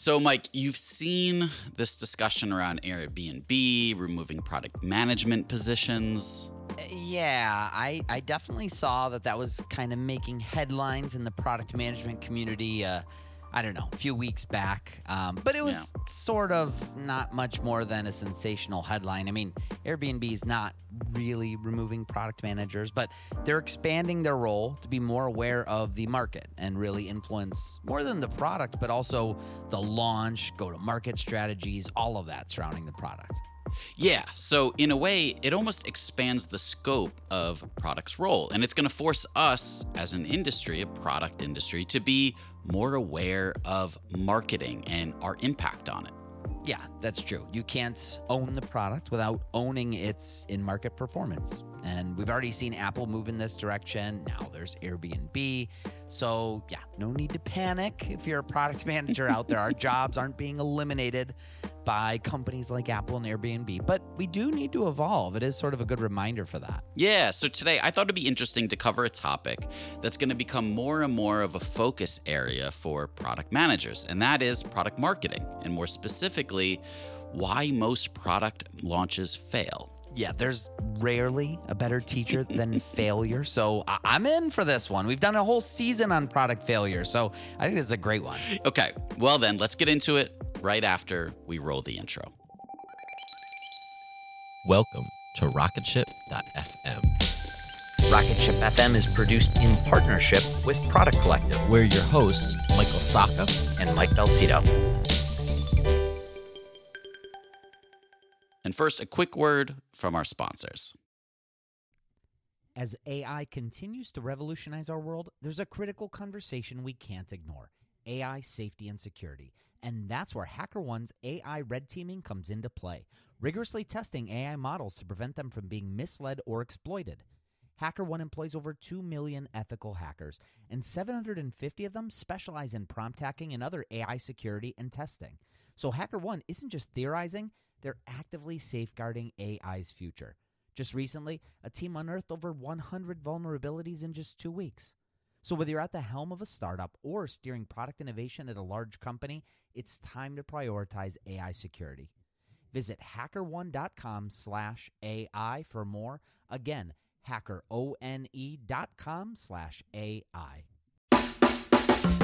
So, Mike, you've seen this discussion around Airbnb removing product management positions. Yeah, I, I definitely saw that that was kind of making headlines in the product management community. Uh, I don't know, a few weeks back. Um, but it was yeah. sort of not much more than a sensational headline. I mean, Airbnb is not really removing product managers, but they're expanding their role to be more aware of the market and really influence more than the product, but also the launch, go to market strategies, all of that surrounding the product. Yeah, so in a way, it almost expands the scope of product's role. And it's going to force us as an industry, a product industry, to be more aware of marketing and our impact on it. Yeah, that's true. You can't own the product without owning its in market performance. And we've already seen Apple move in this direction. Now there's Airbnb. So, yeah, no need to panic if you're a product manager out there. Our jobs aren't being eliminated by companies like Apple and Airbnb, but we do need to evolve. It is sort of a good reminder for that. Yeah, so today I thought it'd be interesting to cover a topic that's going to become more and more of a focus area for product managers, and that is product marketing, and more specifically, why most product launches fail. Yeah, there's rarely a better teacher than failure. So I- am in for this one. We've done a whole season on product failure. So I think this is a great one. Okay, well, then let's get into it right after we roll the intro. Welcome to Rocketship.fm. Rocketship FM is produced in partnership with Product Collective. We're your hosts, Michael Sacca and Mike Belsito. And first, a quick word from our sponsors. As AI continues to revolutionize our world, there's a critical conversation we can't ignore AI safety and security. And that's where HackerOne's AI red teaming comes into play, rigorously testing AI models to prevent them from being misled or exploited. HackerOne employs over 2 million ethical hackers, and 750 of them specialize in prompt hacking and other AI security and testing. So HackerOne isn't just theorizing, they're actively safeguarding AI's future. Just recently, a team unearthed over 100 vulnerabilities in just two weeks. So, whether you're at the helm of a startup or steering product innovation at a large company, it's time to prioritize AI security. Visit hackerone.com slash AI for more. Again, hackerone.com slash AI.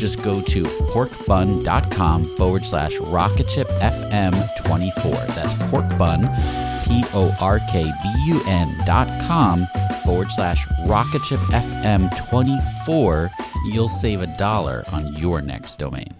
just go to porkbun.com forward slash rocketshipfm24. That's porkbun, P O R K B U N dot com forward slash rocketshipfm24. You'll save a dollar on your next domain.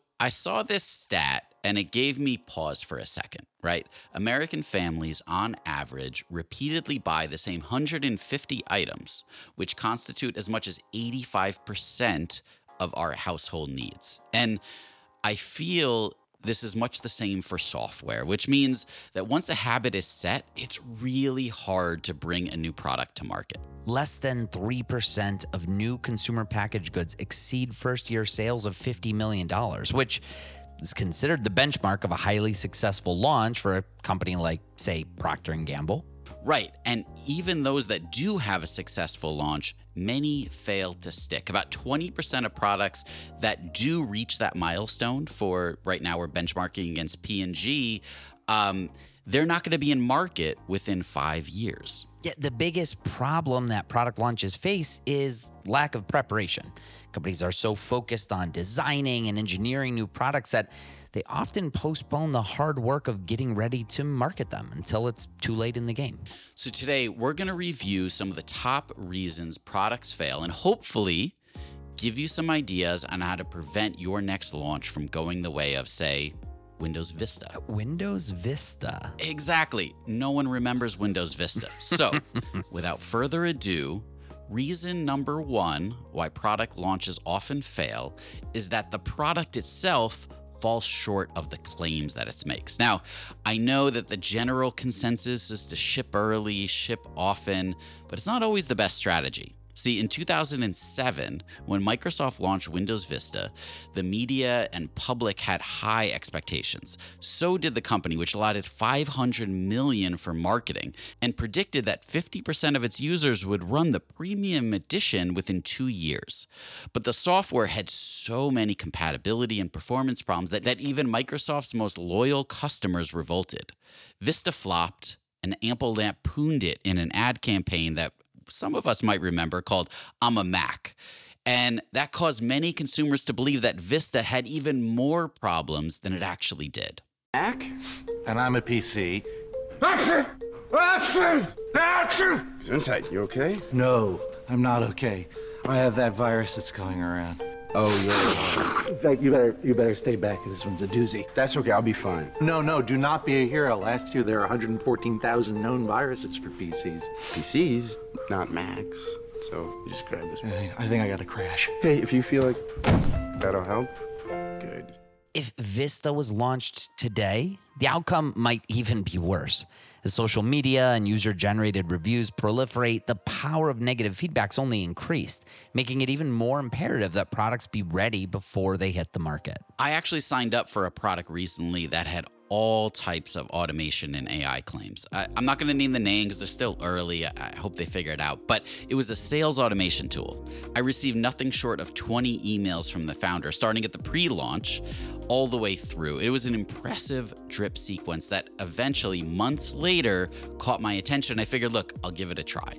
I saw this stat and it gave me pause for a second, right? American families, on average, repeatedly buy the same 150 items, which constitute as much as 85% of our household needs. And I feel this is much the same for software, which means that once a habit is set, it's really hard to bring a new product to market. Less than 3% of new consumer packaged goods exceed first year sales of $50 million, which is considered the benchmark of a highly successful launch for a company like, say, Procter & Gamble. Right. And even those that do have a successful launch, many fail to stick. About 20% of products that do reach that milestone for right now we're benchmarking against P&G, um, they're not going to be in market within 5 years. Yeah, the biggest problem that product launches face is lack of preparation. Companies are so focused on designing and engineering new products that they often postpone the hard work of getting ready to market them until it's too late in the game. So, today we're going to review some of the top reasons products fail and hopefully give you some ideas on how to prevent your next launch from going the way of, say, Windows Vista. Windows Vista. Exactly. No one remembers Windows Vista. So, without further ado, reason number one why product launches often fail is that the product itself falls short of the claims that it makes. Now, I know that the general consensus is to ship early, ship often, but it's not always the best strategy. See, in 2007, when Microsoft launched Windows Vista, the media and public had high expectations. So did the company, which allotted 500 million for marketing and predicted that 50% of its users would run the premium edition within 2 years. But the software had so many compatibility and performance problems that, that even Microsoft's most loyal customers revolted. Vista flopped, and Apple lampooned it in an ad campaign that some of us might remember called I'm a Mac. And that caused many consumers to believe that Vista had even more problems than it actually did. Mac? And I'm a PC. Gesundheit, you okay? No, I'm not okay. I have that virus that's going around. Oh yeah. In fact, you better you better stay back. This one's a doozy. That's okay, I'll be fine. No, no, do not be a hero. Last year there were 114,000 known viruses for PCs. PCs, not Macs. So you just grab this. I think, I think I got a crash. Hey, if you feel like that'll help, good. If Vista was launched today, the outcome might even be worse. As social media and user generated reviews proliferate, the power of negative feedback's only increased, making it even more imperative that products be ready before they hit the market. I actually signed up for a product recently that had all types of automation and AI claims. I, am not going to name the name because they're still early. I, I hope they figure it out. But it was a sales automation tool. I received nothing short of 20 emails from the founder, starting at the pre launch all the way through. It was an impressive drip sequence that eventually, months later, caught my attention. I figured, look, I'll give it a try.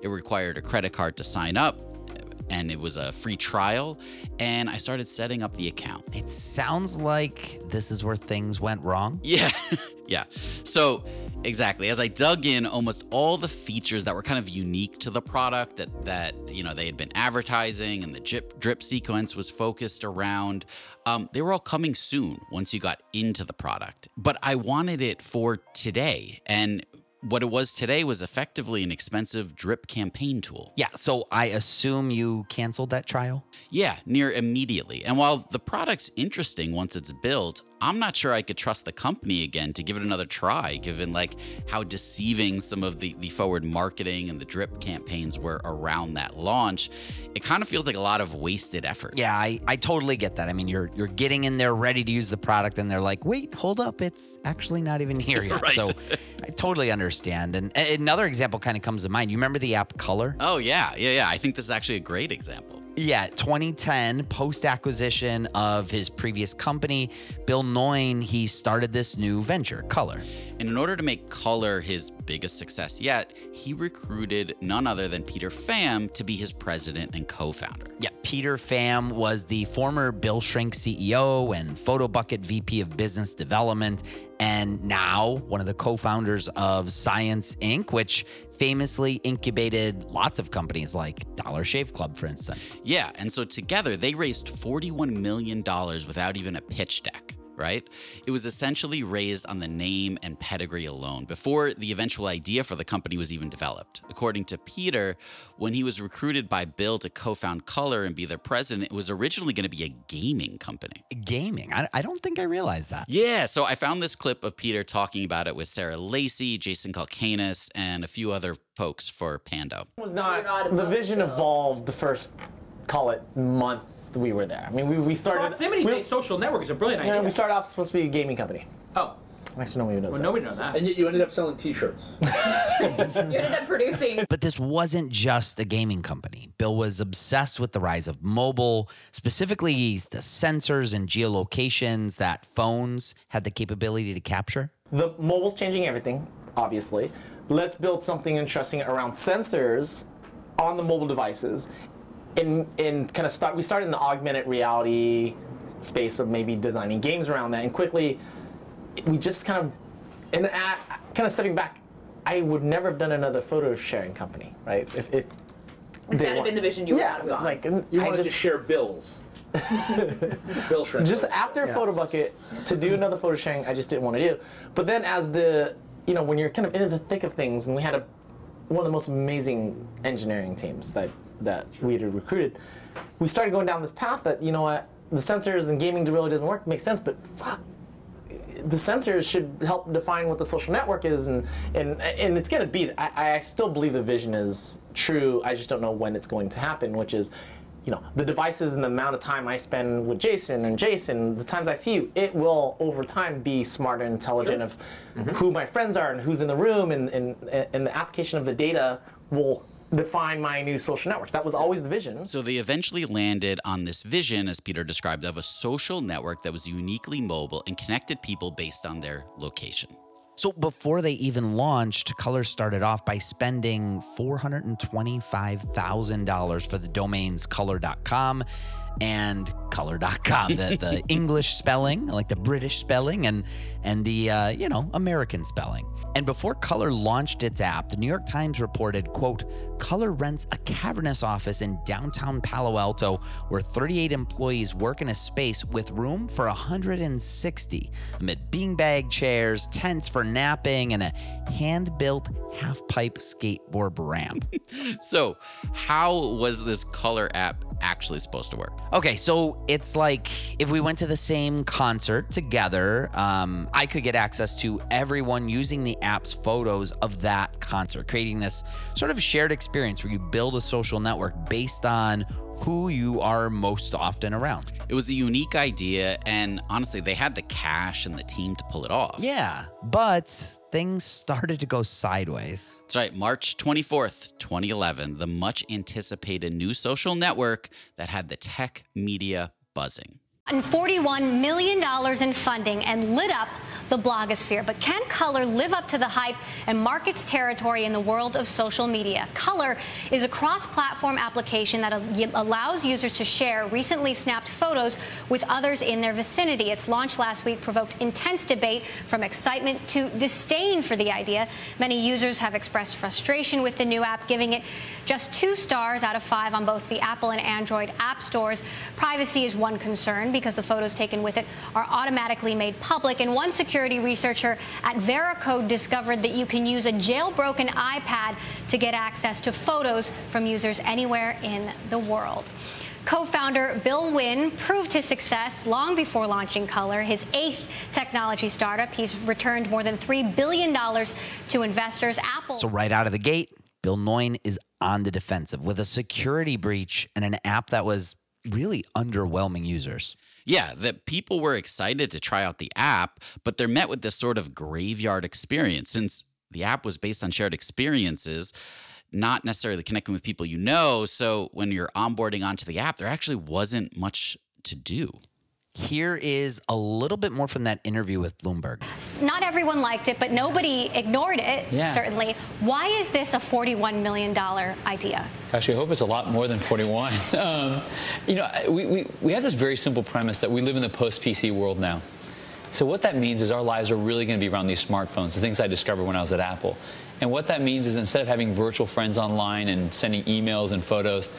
It required a credit card to sign up and it was a free trial. And I started setting up the account. It sounds like this is where things went wrong. Yeah, yeah. So, exactly. As I dug in, almost all the features that were kind of unique to the product that that you know they had been advertising and the drip drip sequence was focused around, um, they were all coming soon once you got into the product. But I wanted it for today, and what it was today was effectively an expensive drip campaign tool. Yeah, so I assume you canceled that trial? Yeah, near immediately. And while the product's interesting once it's built, I'm not sure I could trust the company again to give it another try, given like how deceiving some of the, the forward marketing and the drip campaigns were around that launch. It kind of feels like a lot of wasted effort. Yeah, I, I totally get that. I mean, you're you're getting in there ready to use the product, and they're like, wait, hold up, it's actually not even here yet. Right. So I totally understand. And another example kind of comes to mind. You remember the app Color? Oh, yeah, yeah, yeah. I think this is actually a great example. Yeah, 2010, post acquisition of his previous company, Bill Nguyen, he started this new venture, Color. And in order to make Color his biggest success yet, he recruited none other than Peter Pham to be his president and co founder. Yeah, Peter Pham was the former Bill Shrink CEO and PhotoBucket VP of Business Development, and now one of the co founders of Science Inc., which famously incubated lots of companies like Dollar Shave Club, for instance. Yeah, and so together they raised $41 million without even a pitch deck. Right? It was essentially raised on the name and pedigree alone before the eventual idea for the company was even developed. According to Peter, when he was recruited by Bill to co found Color and be their president, it was originally going to be a gaming company. Gaming? I, I don't think I realized that. Yeah, so I found this clip of Peter talking about it with Sarah Lacy, Jason Calacanis, and a few other folks for Pando. was not, the vision evolved the first call it month we were there. I mean, we, we started. Proximity-based social network is a brilliant Yeah, idea. we started off supposed to be a gaming company. Oh, Actually, nobody knows. well, that. nobody knows that. And yet you ended up selling T-shirts. You ended up producing. But this wasn't just a gaming company. Bill was obsessed with the rise of mobile, specifically the sensors and geolocations that phones had the capability to capture. The mobile's changing everything, obviously. Let's build something interesting around sensors on the mobile devices. In in kind of start we started in the augmented reality space of maybe designing games around that and quickly we just kind of and kind of stepping back I would never have done another photo sharing company, right? If, if If they that had been the vision, you would yeah, not have it's like and You I wanted just, to share bills. Bill shrimp. just after PhotoBucket to do another photo sharing, I just didn't want to do. But then as the you know when you're kind of in the thick of things, and we had a one of the most amazing engineering teams that that we had recruited, we started going down this path that you know what the sensors and gaming really doesn't work. Makes sense, but fuck. The sensors should help define what the social network is, and and, and it's to be. I, I still believe the vision is true. I just don't know when it's going to happen, which is you know, the devices and the amount of time I spend with Jason and Jason, the times I see you, it will over time be smart and intelligent of mm-hmm. who my friends are and who's in the room, and, and, and the application of the data will define my new social networks. That was always the vision. So they eventually landed on this vision, as Peter described, of a social network that was uniquely mobile and connected people based on their location. So before they even launched, Color started off by spending $425,000 for the domains color.com and colour.com, the, the English spelling, like the British spelling, and and the uh, you know American spelling. And before Color launched its app, the New York Times reported, "quote Color rents a cavernous office in downtown Palo Alto, where 38 employees work in a space with room for 160, amid beanbag chairs, tents for napping, and a hand-built half-pipe skateboard ramp." So, how was this color app actually supposed to work? Okay, so it's like if we went to the same concert together, um, I could get access to everyone using the app's photos of that concert, creating this sort of shared experience where you build a social network based on who you are most often around. It was a unique idea, and honestly, they had the cash and the team to pull it off. Yeah, but things started to go sideways. That's right, March 24th, 2011, the much anticipated new social network that had the tech media buzzing. And $41 million in funding and lit up the blogosphere. But can Color live up to the hype and mark its territory in the world of social media? Color is a cross platform application that allows users to share recently snapped photos with others in their vicinity. Its launch last week provoked intense debate from excitement to disdain for the idea. Many users have expressed frustration with the new app, giving it just two stars out of five on both the Apple and Android app stores. Privacy is one concern because the photos taken with it are automatically made public. And one security researcher at Veracode discovered that you can use a jailbroken iPad to get access to photos from users anywhere in the world. Co founder Bill Nguyen proved his success long before launching Color, his eighth technology startup. He's returned more than $3 billion to investors. Apple. So, right out of the gate, Bill Nguyen is on the defensive with a security breach and an app that was really underwhelming users. Yeah, that people were excited to try out the app, but they're met with this sort of graveyard experience since the app was based on shared experiences, not necessarily connecting with people you know. So when you're onboarding onto the app, there actually wasn't much to do. Here is a little bit more from that interview with Bloomberg. Not everyone liked it, but nobody ignored it, Yeah. certainly. Why is this a $41 million idea? Actually, I hope it's a lot more than 41. Um, you know, we, we, we have this very simple premise that we live in the post PC world now. So, what that means is our lives are really going to be around these smartphones, the things I discovered when I was at Apple. And what that means is instead of having virtual friends online and sending emails and photos,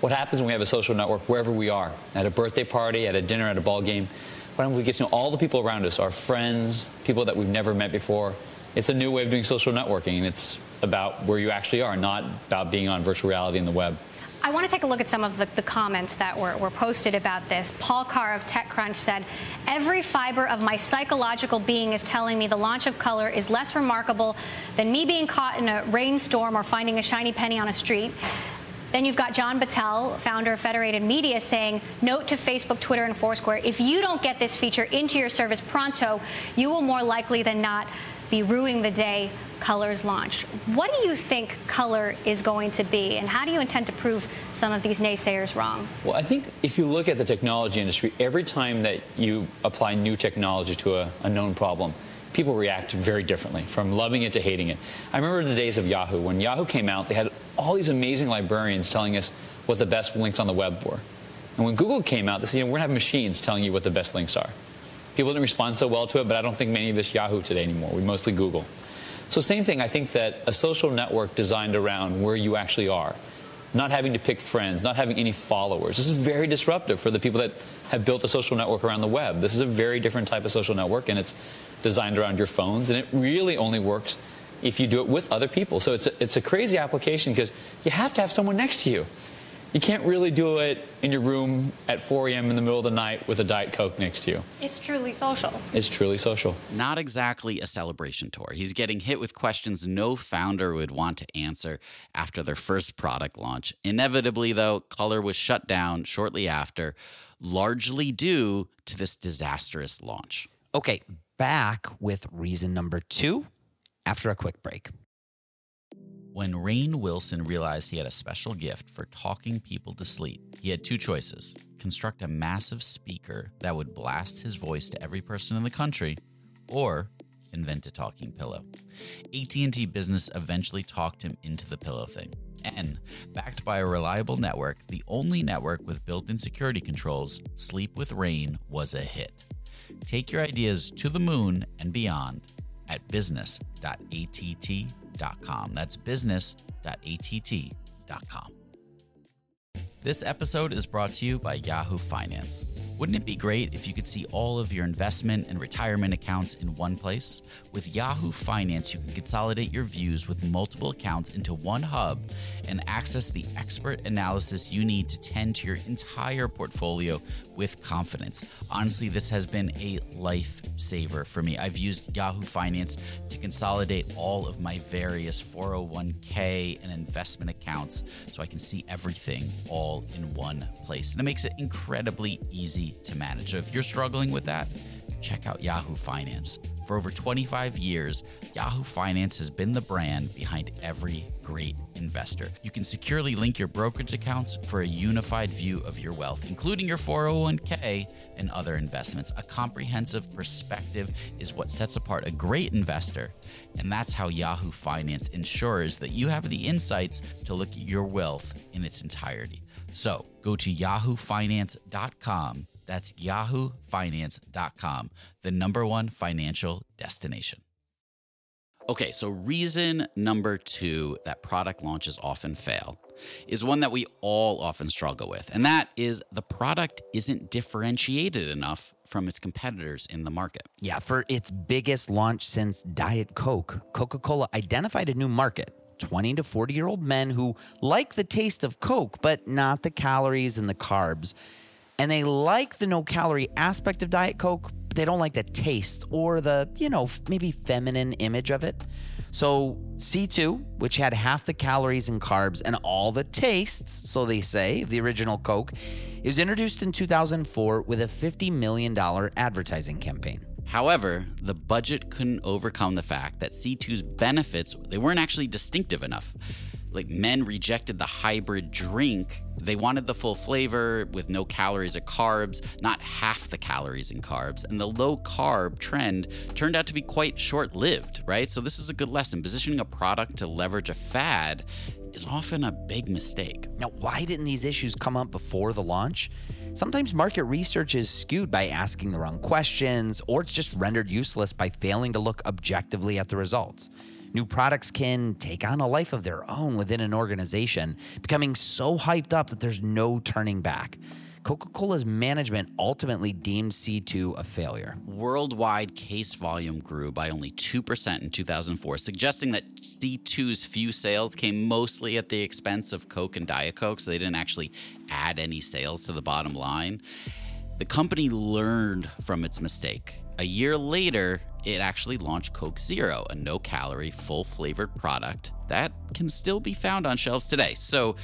what happens when we have a social network wherever we are, at a birthday party, at a dinner, at a ball game, Why don't we get to know all the people around us, our friends, people that we've never met before? It's a new way of doing social networking, and it's about where you actually are, not about being on virtual reality in the web. I want to take a look at some of the, the, comments that were, were posted about this. Paul Carr of TechCrunch said, Every fiber of my psychological being is telling me the launch of color is less remarkable than me being caught in a rainstorm or finding a shiny penny on a street. Then you've got John Battelle, founder of Federated Media, saying, Note to Facebook, Twitter, and Foursquare if you don't get this feature into your service pronto, you will more likely than not be ruining the day Color's launched. What do you think Color is going to be, and how do you intend to prove some of these naysayers wrong? Well, I think if you look at the technology industry, every time that you apply new technology to a, a known problem, people react very differently, from loving it to hating it. I remember the days of Yahoo. When Yahoo came out, they had all these amazing librarians telling us what the best links on the web were. And when Google came out, they said, you know, we're going to have machines telling you what the best links are. People didn't respond so well to it, but I don't think many of us Yahoo today anymore. We mostly Google. So same thing, I think that a social network designed around where you actually are, not having to pick friends, not having any followers. This is very disruptive for the people that have built a social network around the web. This is a very different type of social network, and it's designed around your phones, and it really only works if you do it with other people. So it's a, it's a crazy application because you have to have someone next to you you can't really do it in your room at 4 a.m. in the middle of the night with a Diet Coke next to you. It's truly social. It's truly social. Not exactly a celebration tour. He's getting hit with questions no founder would want to answer after their first product launch. Inevitably, though, Color was shut down shortly after, largely due to this disastrous launch. Okay, back with reason number two after a quick break. When Rainn Wilson realized he had a special gift for talking people to sleep, he had two choices construct a massive speaker that would blast his voice to every person in the country, or invent a talking pillow. AT&T Business eventually talked him into the pillow thing. And, backed by a reliable network, the only network with built-in security controls, Sleep with Rain was a hit. Take your ideas to the moon and beyond at business.att.com. That's business.att.com. This episode is brought to you by Yahoo Finance. Wouldn't it be great if you could see all of your investment and retirement accounts in one place? With Yahoo Finance, you can consolidate your views with multiple accounts into one hub and access the expert analysis you need to tend to your entire portfolio with confidence. Honestly, this has been a lifesaver for me. I've used Yahoo Finance to consolidate all of my various 401k and investment accounts so I can see everything all in one place. And it makes it incredibly easy to manage. So if you're struggling with that, check out Yahoo Finance. For over 25 years, Yahoo Finance has been the brand behind every great investor. You can securely link your brokerage accounts for a unified view of your wealth, including your 401k and other investments. A comprehensive perspective is what sets apart a great investor, and that's how Yahoo Finance ensures that you have the insights to look at your wealth in its entirety. So go to yahoofinance.com. That's yahoofinance.com, the number one financial destination. Okay, so reason number two that product launches often fail is one that we all often struggle with, and that is the product isn't differentiated enough from its competitors in the market. Yeah, for its biggest launch since Diet Coke, Coca Cola identified a new market 20 to 40 year old men who like the taste of Coke, but not the calories and the carbs. And they like the no calorie aspect of Diet Coke, but they don't like the taste or the, you know, maybe feminine image of it. So C2, which had half the calories and carbs and all the tastes, so they say, of the original Coke, is introduced in 2004 with a $50 million advertising campaign. However, the budget couldn't overcome the fact that C2's benefits, they weren't actually distinctive enough. Like men rejected the hybrid drink. They wanted the full flavor with no calories or carbs, not half the calories and carbs. And the low carb trend turned out to be quite short lived, right? So, this is a good lesson. Positioning a product to leverage a fad is often a big mistake. Now, why didn't these issues come up before the launch? Sometimes market research is skewed by asking the wrong questions, or it's just rendered useless by failing to look objectively at the results. New products can take on a life of their own within an organization, becoming so hyped up that there's no turning back. Coca Cola's management ultimately deemed C2 a failure. Worldwide case volume grew by only 2% in 2004, suggesting that C2's few sales came mostly at the expense of Coke and Diet Coke, so they didn't actually add any sales to the bottom line. The company learned from its mistake. A year later, it actually launched Coke Zero, a no calorie, full flavored product that can still be found on shelves today. So,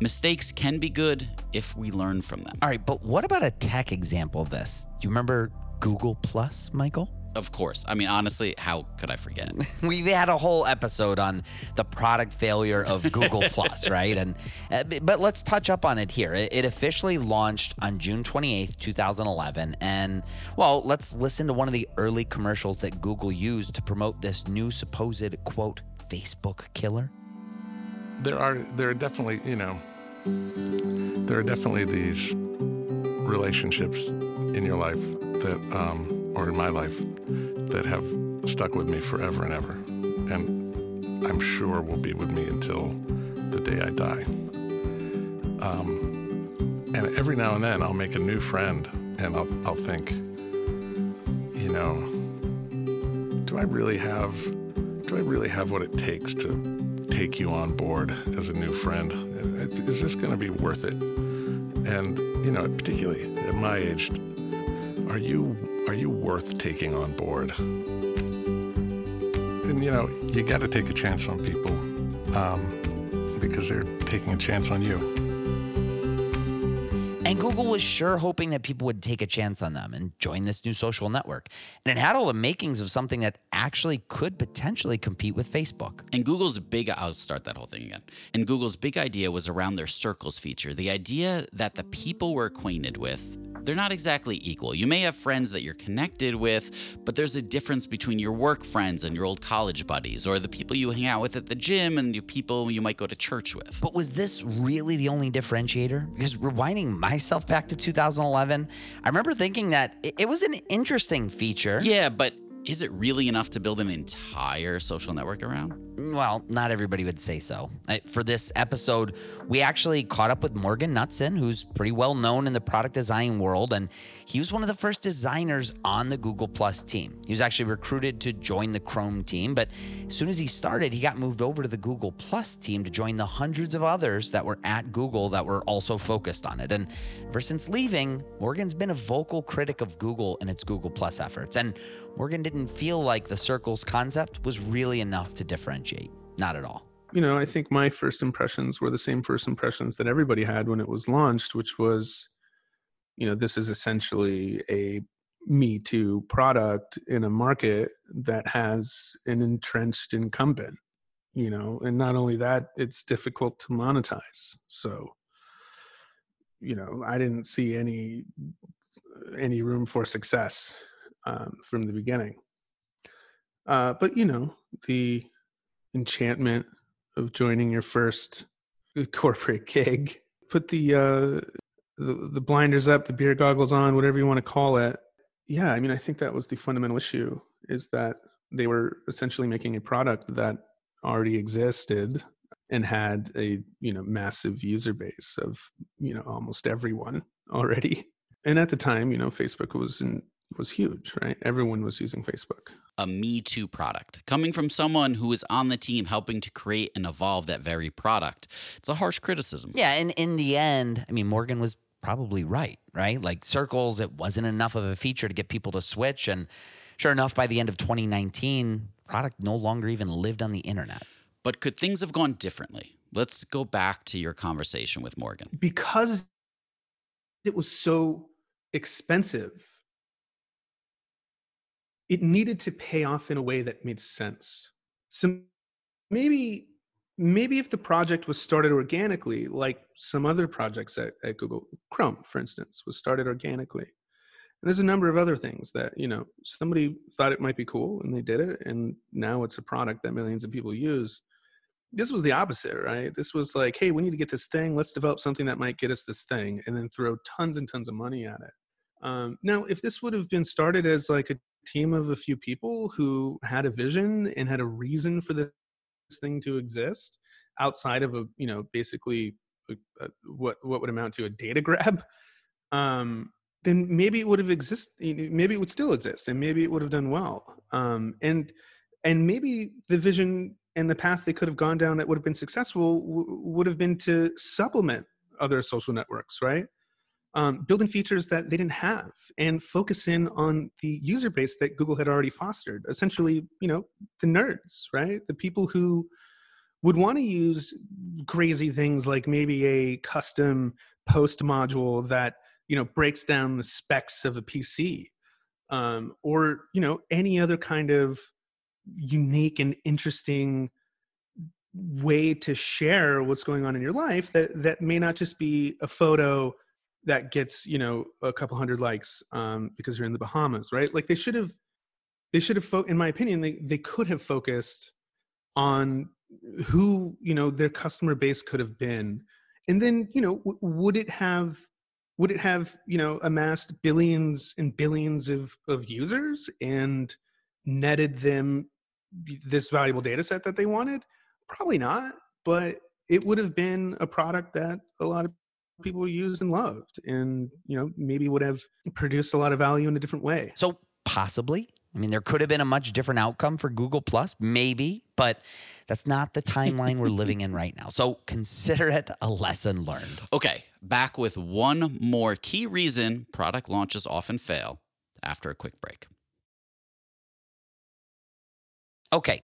mistakes can be good if we learn from them. All right, but what about a tech example of this? Do you remember Google Plus, Michael? Of course. I mean, honestly, how could I forget? We've had a whole episode on the product failure of Google Plus, right? And uh, but let's touch up on it here. It, it officially launched on June 28th, 2011, and well, let's listen to one of the early commercials that Google used to promote this new supposed quote Facebook killer. There are there are definitely, you know, there are definitely these relationships in your life that um or in my life that have stuck with me forever and ever. And I'm sure will be with me until the day I die. Um, and every now and then I'll make a new friend and I'll, I'll think, you know, do I really have do I really have what it takes to take you on board as a new friend? Is this going to be worth it? And you know, particularly at my age, are you are you worth taking on board? And you know, you got to take a chance on people um, because they're taking a chance on you. And Google was sure hoping that people would take a chance on them and join this new social network. And it had all the makings of something that actually could potentially compete with Facebook. And Google's big, I'll start that whole thing again. And Google's big idea was around their circles feature the idea that the people we're acquainted with they're not exactly equal. You may have friends that you're connected with, but there's a difference between your work friends and your old college buddies, or the people you hang out with at the gym and the people you might go to church with. But was this really the only differentiator? Because rewinding myself back to 2011, I remember thinking that it was an interesting feature. Yeah, but is it really enough to build an entire social network around? Well, not everybody would say so. For this episode, we actually caught up with Morgan Knutson, who's pretty well known in the product design world, and he was one of the first designers on the Google Plus team. He was actually recruited to join the Chrome team, but as soon as he started, he got moved over to the Google Plus team to join the hundreds of others that were at Google that were also focused on it. And ever since leaving, Morgan's been a vocal critic of Google and its Google Plus efforts. And Morgan didn't feel like the circles concept was really enough to differentiate. Not at all. You know, I think my first impressions were the same first impressions that everybody had when it was launched, which was, you know, this is essentially a Me Too product in a market that has an entrenched incumbent, you know, and not only that, it's difficult to monetize. So, you know, I didn't see any any room for success um, from the beginning. Uh, but you know, the enchantment of joining your first corporate gig, put the uh, the, the blinders up, the beer goggles on, whatever you want to call it. Yeah, I mean, I think that was the fundamental issue: is that they were essentially making a product that already existed and had a you know massive user base of you know almost everyone already and at the time you know facebook was in was huge, right? Everyone was using Facebook. A Me Too product coming from someone who was on the team helping to create and evolve that very product. It's a harsh criticism. Yeah, and in the end, I mean, Morgan was probably right, right? Like circles, it wasn't enough of a feature to get people to switch. And sure enough, by the end of 2019, product no longer even lived on the internet. But could things have gone differently? Let's go back to your conversation with Morgan. Because it was so expensive it needed to pay off in a way that made sense. So maybe maybe if the project was started organically, like some other projects at, at Google, Chrome, for instance, was started organically. And there's a number of other things that, you know, somebody thought it might be cool and they did it. And now it's a product that millions of people use. This was the opposite, right? This was like, hey, we need to get this thing. Let's develop something that might get us this thing and then throw tons and tons of money at it. Um, now, if this would have been started as like a team of a few people who had a vision and had a reason for this thing to exist outside of a you know basically a, a, what what would amount to a data grab um, then maybe it would have exist. Maybe it would still exist, and maybe it would have done well. Um, and and maybe the vision and the path they could have gone down that would have been successful w- would have been to supplement other social networks, right? Um, building features that they didn't have and focus in on the user base that Google had already fostered. Essentially, you know, the nerds, right? The people who would want to use crazy things like maybe a custom post module that you know breaks down the specs of a PC, um, or you know any other kind of unique and interesting way to share what's going on in your life that that may not just be a photo that gets you know a couple hundred likes um, because you're in the Bahamas, right? Like they should have, they should have, fo- in my opinion, they they could have focused on who you know their customer base could have been, and then you know w- would it have would it have you know amassed billions and billions of of users and netted them this valuable data set that they wanted? Probably not, but it would have been a product that a lot of people used and loved and you know maybe would have produced a lot of value in a different way. So possibly. I mean there could have been a much different outcome for google plus maybe but that's not the timeline we're living in right now. So consider it a lesson learned. Okay back with one more key reason product launches often fail after a quick break. Okay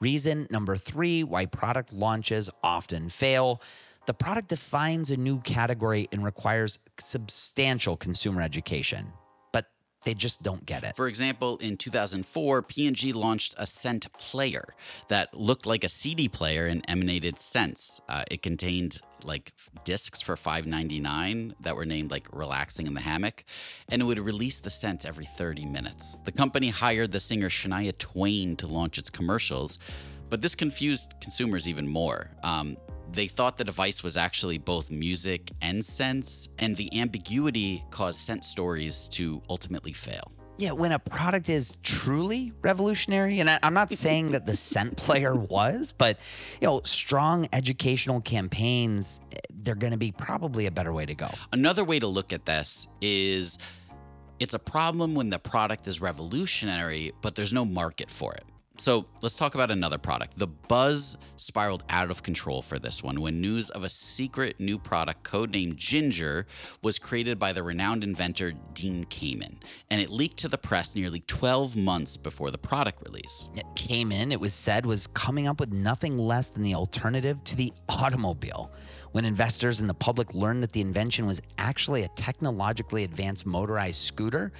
reason number three why product launches often fail the product defines a new category and requires substantial consumer education, but they just don't get it. For example, in 2004, P&G launched a scent player that looked like a CD player and emanated scents. Uh, it contained like discs for 5.99 that were named like relaxing in the hammock and it would release the scent every 30 minutes the company hired the singer shania twain to launch its commercials but this confused consumers even more um, they thought the device was actually both music and sense, and the ambiguity caused scent stories to ultimately fail. Yeah, when a product is truly revolutionary, and I, am not saying that the scent player was, but you know, strong educational campaigns, eh, they're going to be probably a better way to go. Another way to look at this is it's a problem when the product is revolutionary, but there's no market for it. So let's talk about another product. The buzz spiraled out of control for this one when news of a secret new product codenamed Ginger was created by the renowned inventor Dean Kamen, and it leaked to the press nearly 12 months before the product release. Kamen, it was said, was coming up with nothing less than the alternative to the automobile. When investors and the public learned that the invention was actually a technologically advanced motorized scooter,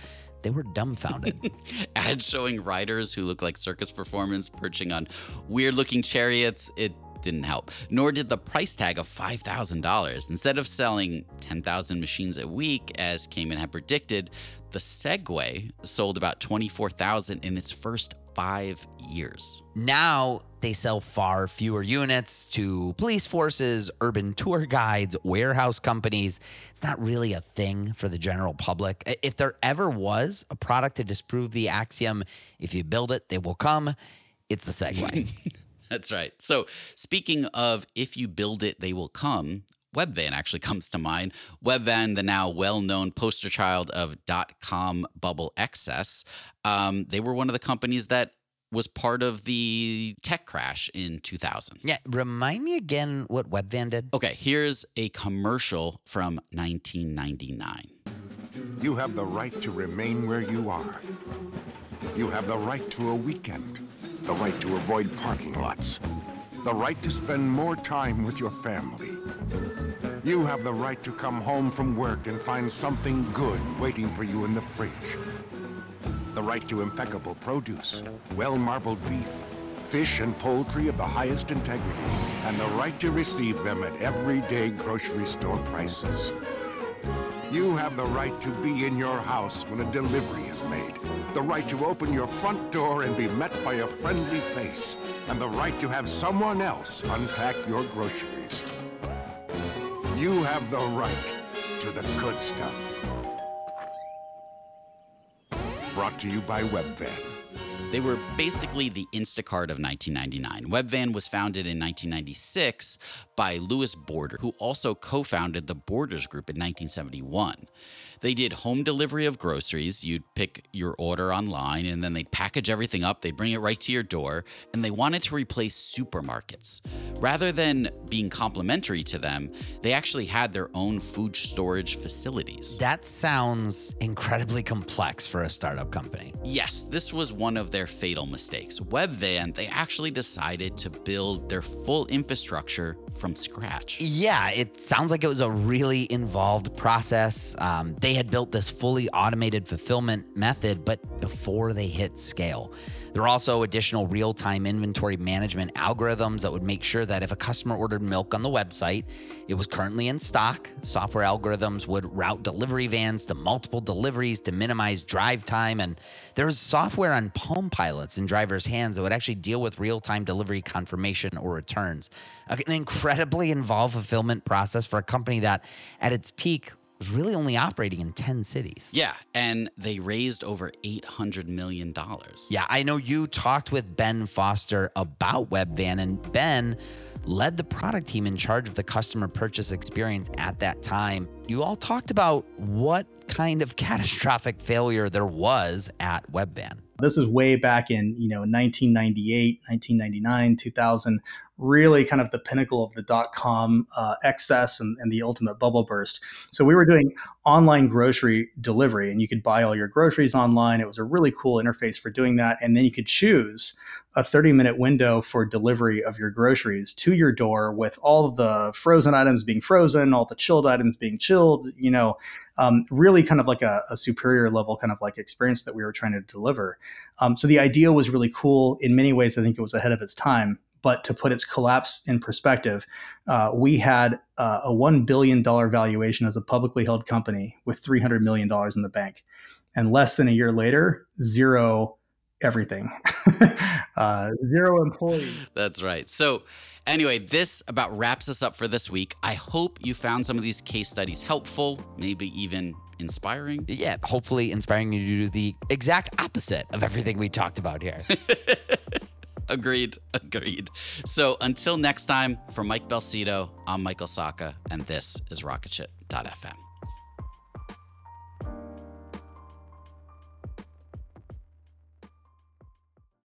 they were dumbfounded. Ads showing riders who look like circus performers perching on weird looking chariots, it didn't help. Nor did the price tag of $5,000. Instead of selling 10,000 machines a week, as Kamen had predicted, the Segway sold about 24,000 in its first five years. Now they sell far fewer units to police forces, urban tour guides, warehouse companies. It's not really a thing for the general public. If there ever was a product to disprove the axiom, if you build it, they will come, it's a Segway. That's right. So, speaking of if you build it, they will come, Webvan actually comes to mind. Webvan, the now well known poster child of dot com bubble excess, um, they were one of the companies that was part of the tech crash in 2000. Yeah, remind me again what Webvan did. Okay, here's a commercial from 1999. You have the right to remain where you are. You have the right to a weekend, the right to avoid parking lots, the right to spend more time with your family. You have the right to come home from work and find something good waiting for you in the fridge. The right to impeccable produce, well-marbled beef, fish and poultry of the highest integrity, and the right to receive them at everyday grocery store prices. You have the right to be in your house when a delivery is made. The right to open your front door and be met by a friendly face. And the right to have someone else unpack your groceries. You have the right to the good stuff. Brought to you by Webvan. They were basically the Instacart of 1999. Webvan was founded in 1996 by Louis Border, who also co founded the Borders Group in 1971. They did home delivery of groceries. You'd pick your order online and then they'd package everything up, they'd bring it right to your door, and they wanted to replace supermarkets. Rather than being complementary to them, they actually had their own food storage facilities. That sounds incredibly complex for a startup company. Yes, this was one of their fatal mistakes. Webvan, they actually decided to build their full infrastructure from scratch. Yeah, it sounds like it was a really involved process. Um, they had built this fully automated fulfillment method, but before they hit scale. There were also additional real time inventory management algorithms that would make sure that if a customer ordered milk on the website, it was currently in stock. Software algorithms would route delivery vans to multiple deliveries to minimize drive time. And there was software on Palm Pilots in drivers' hands that would actually deal with real time delivery confirmation or returns. An incredibly involved fulfillment process for a company that, at its peak, was really only operating in 10 cities. Yeah, and they raised over $800 million. Yeah, I know you talked with Ben Foster about Webvan, and Ben led the product team in charge of the customer purchase experience at that time. You all talked about what kind of catastrophic failure there was at Webvan. This is way back in, you know, 1998, 1999, 2000, really kind of the pinnacle of the dot com uh, excess and, and, the ultimate bubble burst. So we were doing online grocery delivery and you could buy all your groceries online. It was a really cool interface for doing that. And then you could choose a 30 minute window for delivery of your groceries to your door with all the frozen items being frozen, all the chilled items being chilled, you know, um, really kind of like a, a, superior level kind of like experience that we were trying to deliver. Um, so the idea was really cool. In many ways, I think it was ahead of its time. But to put its collapse in perspective, uh, we had uh, a $1 billion valuation as a publicly held company with $300 million in the bank. And less than a year later, zero everything, uh, zero employees. That's right. So, Anyway, this about wraps us up for this week. I hope you found some of these case studies helpful, maybe even inspiring. Yeah, hopefully inspiring you to do the exact opposite of everything we talked about here. agreed, agreed. So until next time, for Mike Belsito, I'm Michael Sacca, and this is Rocketship.fm.